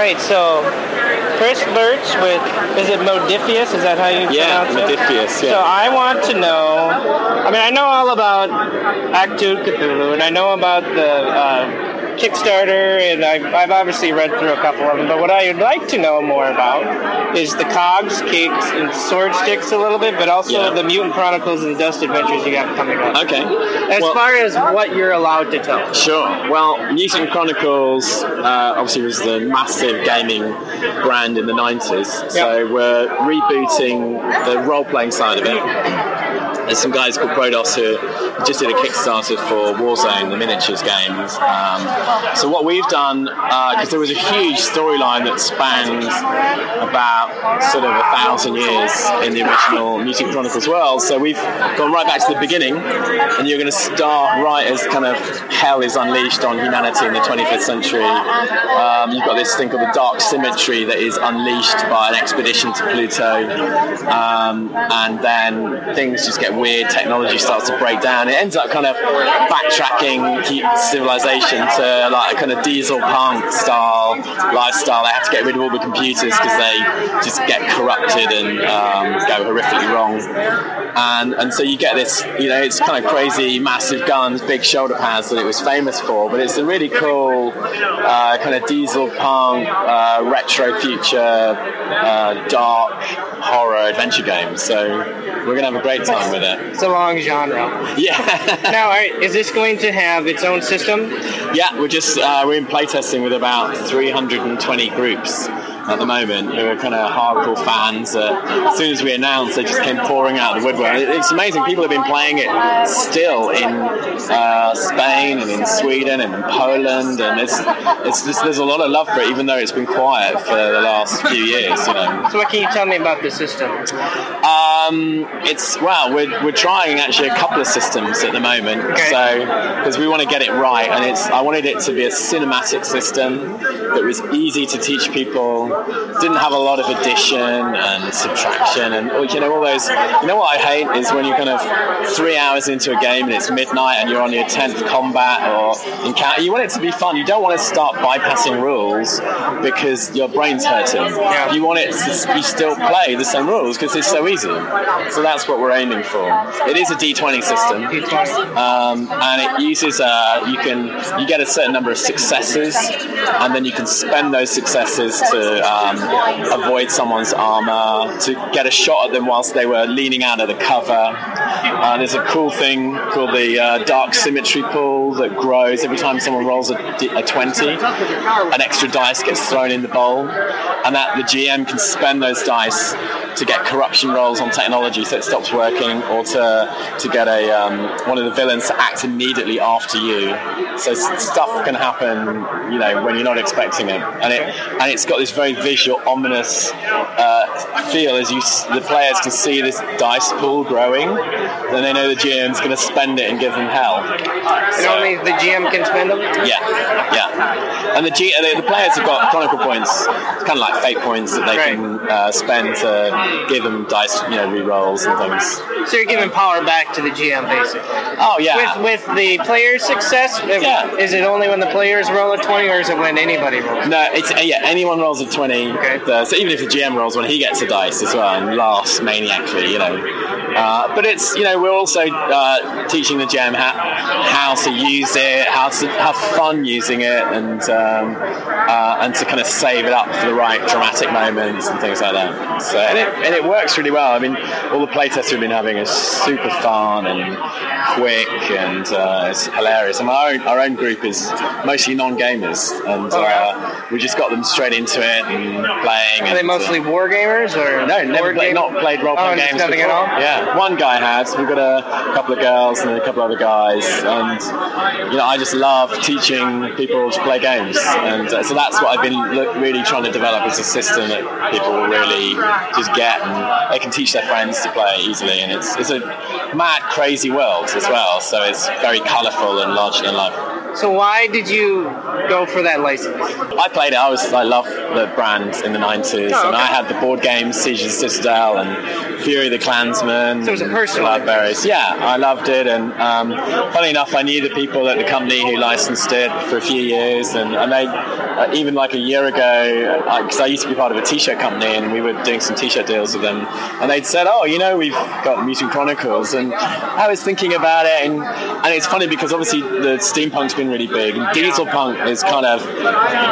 right, so Chris Birch with is it Modiphius? Is that how you Yeah, pronounce it? Modiphius, yeah. So I want to know. I mean, I know all about Achtung Cthulhu, and I know about the uh, Kickstarter, and I've, I've obviously read through a couple of them. But what I would like to know more about is the Cogs, Cakes, and Sword Sticks a little bit, but also Yeah. the Mutant Chronicles and Dust Adventures you got coming up. Okay. As Well- far as what you're allowed to tell. Sure. Well, Mutant Chronicles uh, obviously was the massive gaming brand in the 90s. So we're rebooting the role playing side of it. There's some guys called Prodos who just did a Kickstarter for Warzone, the miniatures games. Um, so what we've done, because there was a huge storyline that spans about sort of a thousand years in the original Mutant Chronicles world, so we've gone right back to the beginning, and you're going to start right as kind of hell is unleashed on humanity in the 25th century. Um, you've got this thing called the Dark Symmetry that is unleashed by an expedition to Pluto, um, and then things just get weird. Technology starts to break down. It ends up kind of backtracking civilization to like a kind of diesel punk style lifestyle. They have to get rid of all the computers because they just get corrupted and um, go horrifically wrong. And and so you get this, you know, it's kind of crazy, massive guns, big shoulder pads that it was famous for. But it's a really cool uh, kind of diesel punk, uh, retro future, uh, dark horror adventure game. So we're gonna have a great time with it. It's a long genre. Yeah. now, right, is this going to have its own system? Yeah, we're just uh, we're in playtesting with about 320 groups at the moment who are kind of hardcore fans. Uh, as soon as we announced, they just came pouring out of the woodwork. It's amazing. People have been playing it still in uh, Spain and in Sweden and in Poland, and it's it's just there's a lot of love for it, even though it's been quiet for the last few years. You know. So, what can you tell me about the system? Um, it's well, we're, we're trying actually a couple of systems at the moment. So because we want to get it right, and it's I wanted it to be a cinematic system that was easy to teach people, didn't have a lot of addition and subtraction, and you know all those. You know what I hate is when you're kind of three hours into a game and it's midnight and you're on your tenth combat or encounter. You want it to be fun. You don't want to start bypassing rules because your brain's hurting. You want it to be still play the same rules because it's so easy. So that's what we're aiming for. It is a D20 system, um, and it uses uh, you can you get a certain number of successes, and then you can spend those successes to um, avoid someone's armor, to get a shot at them whilst they were leaning out of the cover. Uh, there's a cool thing called the uh, dark symmetry pool that grows every time someone rolls a 20. An extra dice gets thrown in the bowl, and that the GM can spend those dice to get corruption rolls on technology so it stops working, or to to get a um, one of the villains to act immediately after you. So stuff can happen, you know, when you're not expecting it, and it and it's got this very visual, ominous uh, feel as you the players can see this dice pool growing. Then they know the GM's going to spend it and give them hell. And only the GM can spend them? Yeah, yeah. And the, G, the, the players have got chronicle points. It's kind of like fate points that they can uh, spend to give them dice, you know, re-rolls and things. So you're giving power back to the GM, basically. Oh yeah. With with the player's success, if- Yeah. is it only when the players roll a twenty, or is it when anybody rolls? No, it's uh, yeah. Anyone rolls a twenty. the- so even if the GM rolls one, he gets a dice as well and laughs maniacally, you know. Uh, but it's you know we're also uh, teaching the GM how, how to use it, how to have fun using it, and um, uh, and to kind of save it up for the right dramatic moments and things like that. So and it, and it works really well. I mean, all the playtests we've been having is super fun and quick, and uh, it's hilarious. And our own, our own group is mostly non-gamers, and uh, we just got them straight into it and playing. Are they and, mostly war gamers or no, never board play, game- not played role Oh, playing just games. nothing before. at all. Yeah, one guy has. We've got a couple of girls and a couple of other guys, and you know, I just love teaching people to play games, and uh, so that's what I've been look, really trying to develop as a system that people really just get, and they can teach their friends to play easily, and it's it's a mad, crazy world as well. So it's very colourful and larger than life. So why did you go for that license? I played it. I was I love the brand in the nineties, oh, okay. and I had the board games Siege of Citadel and Fury the Clansman. So it was a personal. Blood Berets. Yeah, I loved it, and um, funny enough, I knew the people at the company who licensed it for a few years, and, and they uh, even like a year ago, because I, I, used to be part of a t-shirt company, and we were doing some t-shirt deals with them, and they'd said, "Oh, you know, we've got Mutant Chronicles," and I was thinking about it, and and it's funny because obviously the steampunk's been really big, and diesel punk is kind of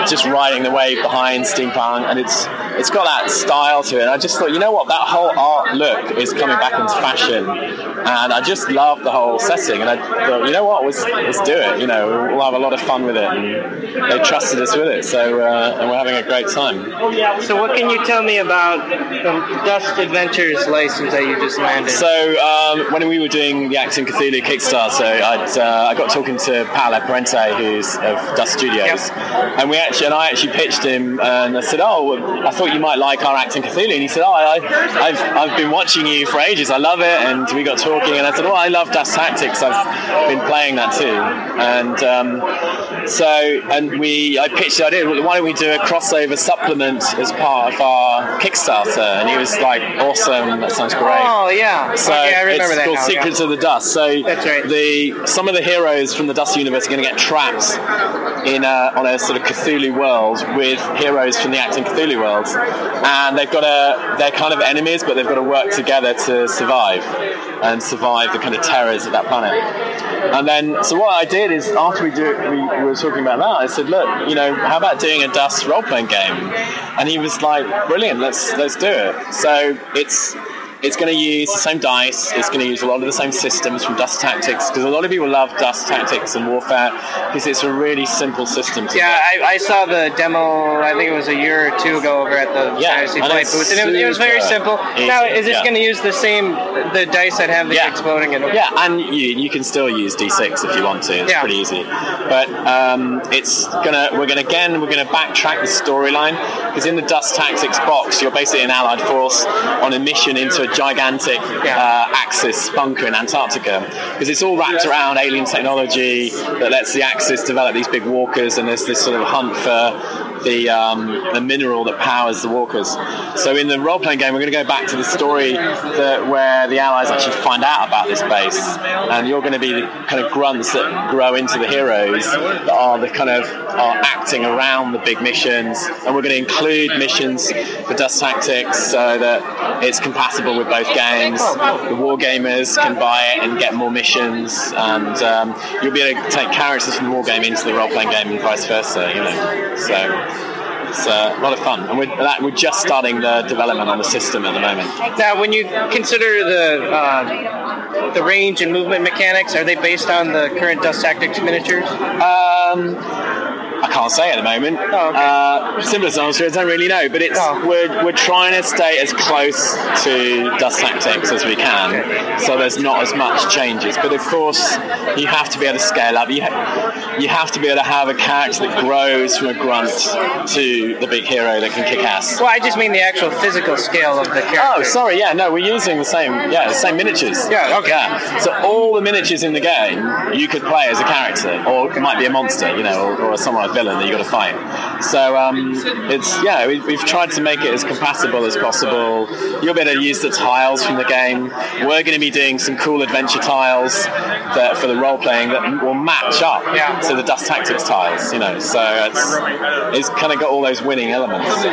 just riding the wave behind steampunk, and it's it's got that style to it. And I just thought, you know what, that whole art look is coming back into fashion, and I just love the whole setting. And I thought, you know what, let's, let's do it. You know, we'll have a lot of fun with it, and they trusted us with it, so uh, and we're having a great time. So, what can you tell me about the Dust Adventures license that you just landed? So, um, when we were doing the Achtung Cthulhu Kickstarter, I'd, uh, I got talking to Paolo Parente, who's of Dust Studios, yep. and we actually and I actually pitched him, and I said, "Oh, I thought you might like our Achtung Cthulhu," and he said, "Oh, I, have I've been watching you for ages. I love it." And we got talking, and I said, "Oh, I love Dust Tactics. I've been playing that too." And um, so, and we, I pitched the idea. Why don't we do a crossover supplement as part of our Kickstarter? And he was like, "Awesome! That sounds great." Oh yeah. So okay, I remember it's that called now, Secrets yeah. of the Dust. So That's right. the some of the heroes from the Dust universe are going to get trapped in a, on a sort of Cthulhu world with heroes from the Achtung Cthulhu world, and they've got a they're kind of enemies, but they've got to work together to survive and survive the kind of terrors of that planet. And then, so what I did is after we do we, we were talking about that, I said, look, you know, how about doing a Dust role playing game? And he was like, brilliant, let's let's do it. So it's it's going to use the same dice. It's going to use a lot of the same systems from Dust Tactics because a lot of people love Dust Tactics and Warfare because it's a really simple system. yeah, I, I, saw the demo. I think it was a year or two ago over at the yeah, Fantasy Flight booth, and it was, it was very simple. Now, is it yeah. going to use the same the dice that have the yeah. exploding in them? Yeah, and you, you can still use D6 if you want to. It's yeah. pretty easy. But um, it's gonna we're gonna again we're gonna backtrack the storyline because in the Dust Tactics box you're basically an allied force on a mission into a gigantic uh, Axis bunker in Antarctica. Because it's all wrapped around alien technology that lets the Axis develop these big walkers, and there's this sort of hunt for the um, the mineral that powers the walkers. So in the role playing game, we're going to go back to the story that where the Allies actually find out about this base, and you're going to be the kind of grunts that grow into the heroes that are the kind of are acting around the big missions, and we're going to include missions for Dust Tactics so that it's compatible with both games. The war gamers can buy it and get more missions, and um, you'll be able to take characters from the war game into the role playing game and vice versa. You know, so it's uh, a lot of fun, and we're, we're just starting the development on the system at the moment. Now, when you consider the uh, the range and movement mechanics, are they based on the current Dust Tactics miniatures? Um, I can't say at the moment. Oh, okay. uh, simplest answer, I don't really know. But it's oh. we're, we're trying to stay as close to Dust Tactics as we can, okay. so there's not as much changes. But of course, you have to be able to scale up. You ha- you have to be able to have a character that grows from a grunt to the big hero that can kick ass. Well, I just mean the actual physical scale of the character. Oh, sorry. Yeah, no, we're using the same. Yeah, the same miniatures. Yeah. Okay. Yeah. So all the miniatures in the game you could play as a character, or it might be a monster, you know, or, or someone villain that you got to fight. So um, it's yeah, we, we've tried to make it as compatible as possible. You'll be able to use the tiles from the game. We're going to be doing some cool adventure tiles that for the role playing that will match up Yeah. to the Dust Tactics tiles. You know, so it's it's kind of got all those winning elements.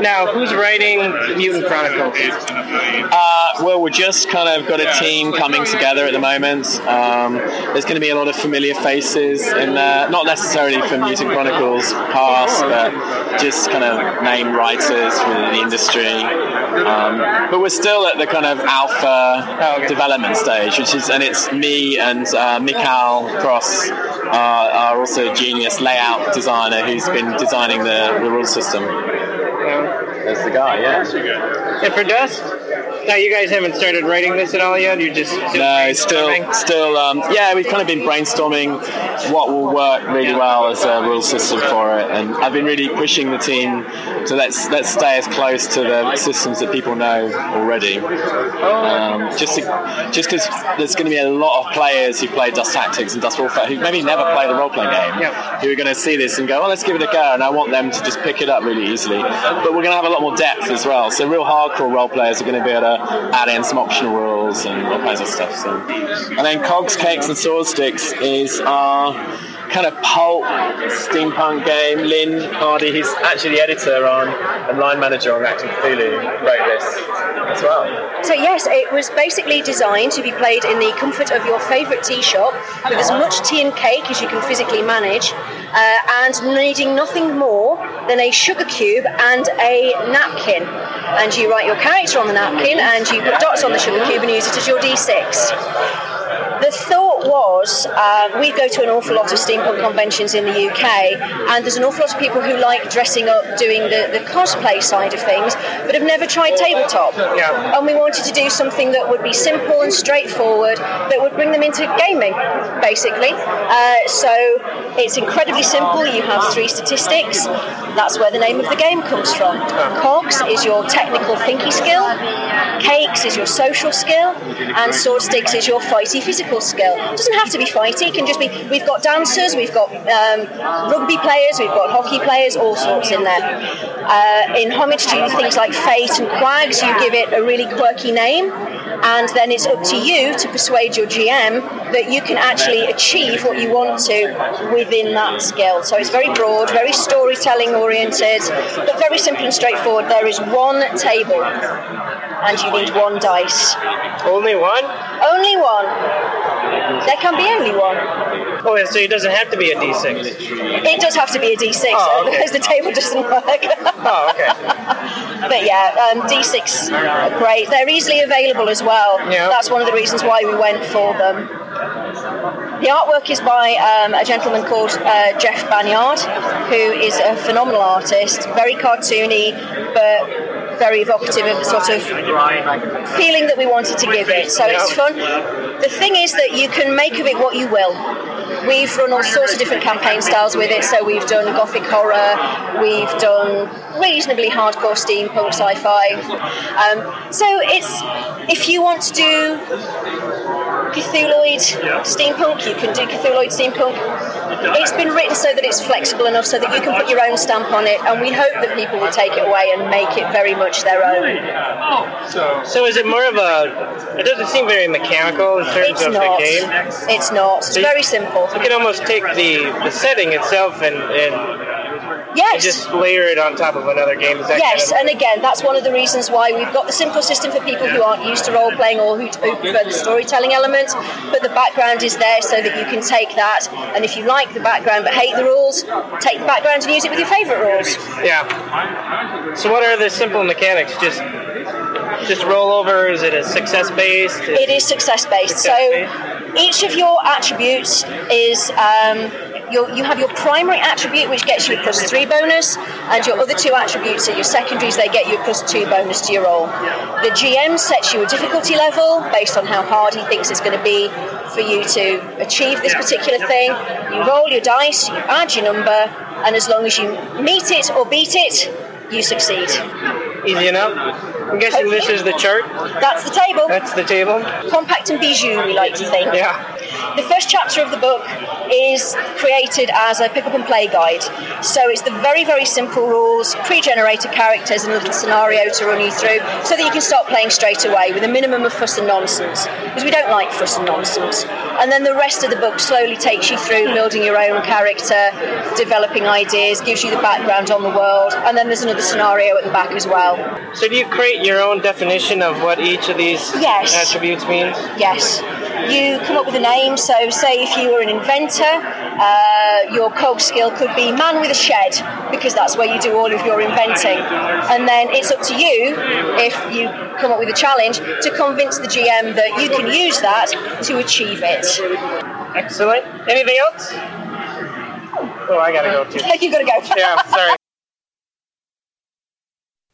Now, who's writing Mutant Chronicles? Uh, well, we're just kind of got a team coming together at the moment. Um, there's going to be a lot of familiar faces in there, not necessarily from Mutant Chronicles past, but just kind of name writers from the industry. Um, but we're still at the kind of alpha Oh, okay. development stage, which is, and it's me and uh, Mikhail Cross, uh, are also a genius layout designer who's been designing the, the rule system. Yeah. There's the guy, yeah. And for Dust? Now you guys haven't started writing this at all yet. You just no, still, still, um, yeah. We've kind of been brainstorming what will work really well as a rule system for it, and I've been really pushing the team to let's let's stay as close to the systems that people know already. Um, just to, just because there's going to be a lot of players who play Dust Tactics and Dust Warfare who maybe never play the role playing game, yeah. Who are going to see this and go, well, let's give it a go, and I want them to just pick it up really easily. But we're going to have a lot more depth as well. So real hardcore role players are going to be able to add in some optional rules and all kinds of stuff. So, and then Cogs, Cakes, and Sword is our kind of pulp steampunk game. Lynne Hardy, he's actually the editor on and line manager on Achtung Cthulhu, wrote this as well. So yes, it was basically designed to be played in the comfort of your favourite tea shop with as much tea and cake as you can physically manage, uh, and needing nothing more than a sugar cube and a napkin. And you write your character on the napkin, and you put dots on the sugar cube and use it as your d6 the thought was uh, we go to an awful lot of steampunk conventions in the UK, and there's an awful lot of people who like dressing up, doing the, the cosplay side of things, but have never tried tabletop. Yeah. And we wanted to do something that would be simple and straightforward, that would bring them into gaming, basically. Uh, so it's incredibly simple. You have three statistics. That's where the name of the game comes from. Cogs is your technical thinky skill, Cakes is your social skill, and Sword Sticks is your fighty physical skill. It doesn't have to be fighty. It can just be. We've got dancers, we've got um, rugby players, we've got hockey players, all sorts in there. Uh, in homage to things like fate and QAGS, you give it a really quirky name, and then it's up to you to persuade your GM that you can actually achieve what you want to within that skill. So it's very broad, very storytelling oriented, but very simple and straightforward. There is one table, and you need one dice. Only one? Only one. There can be only one. Oh, so it doesn't have to be a D6. It does have to be a D6, Oh, okay. otherwise the table doesn't work. Oh, okay. But yeah, um, D6 are great. They're easily available as well. That's one of the reasons why we went for them. The artwork is by um, a gentleman called uh, Jeff Banyard, who is a phenomenal artist, very cartoony, but very evocative of the sort of feeling that we wanted to give it. So it's fun. The thing is that you can make of it what you will. We've run all sorts of different campaign styles with it. So we've done gothic horror, we've done reasonably hardcore steampunk sci-fi. Um, so it's if you want to do Cthulhuid steampunk, you can do Cthulhuid steampunk. It's been written so that it's flexible enough so that you can put your own stamp on it, and we hope that people will take it away and make it very much their own. So is it more of a? It doesn't seem very mechanical in terms It's of not. the game. It's not. It's So very simple. You can almost take the, the setting itself and, and, and Yes. just layer it on top of another game. Is Yes, kind and again, that's one of the reasons why we've got the simple system for people who aren't used to role playing or who, who prefer the storytelling element. But the background is there so that you can take that, and if you like the background but hate the rules, take the background and use it with your favourite rules. yeah. So what are the simple mechanics? Just just roll over? Is it a success based? It is success based. So Success-based. each of your attributes is. Um, your, you have your primary attribute, which gets you a plus three bonus, and your other two attributes are your secondaries. They get you a plus two bonus to your roll. The GM sets you a difficulty level based on how hard he thinks it's going to be for you to achieve this particular thing. You roll your dice, you add your number, and as long as you meet it or beat it, you succeed. Easy enough. I'm guessing this is the chart. That's the table. That's the table. Compact and bijou, we like to think. Yeah. The first chapter of the book is created as a pick up and play guide. So it's the very, very simple rules, pre generated characters, and a little scenario to run you through so that you can start playing straight away with a minimum of fuss and nonsense. Because we don't like fuss and nonsense. And then the rest of the book slowly takes you through building your own character, developing ideas, gives you the background on the world, and then there's another scenario at the back as well. So do you create your own definition of what each of these Yes. attributes means? Yes. You come up with a name. So, say if you were an inventor, uh, your cog skill could be man with a shed, because that's where you do all of your inventing. And then it's up to you, if you come up with a challenge, to convince the GM that you can use that to achieve it. Excellent. Anything else? Oh, I gotta go too. You've got to go. Yeah, sorry.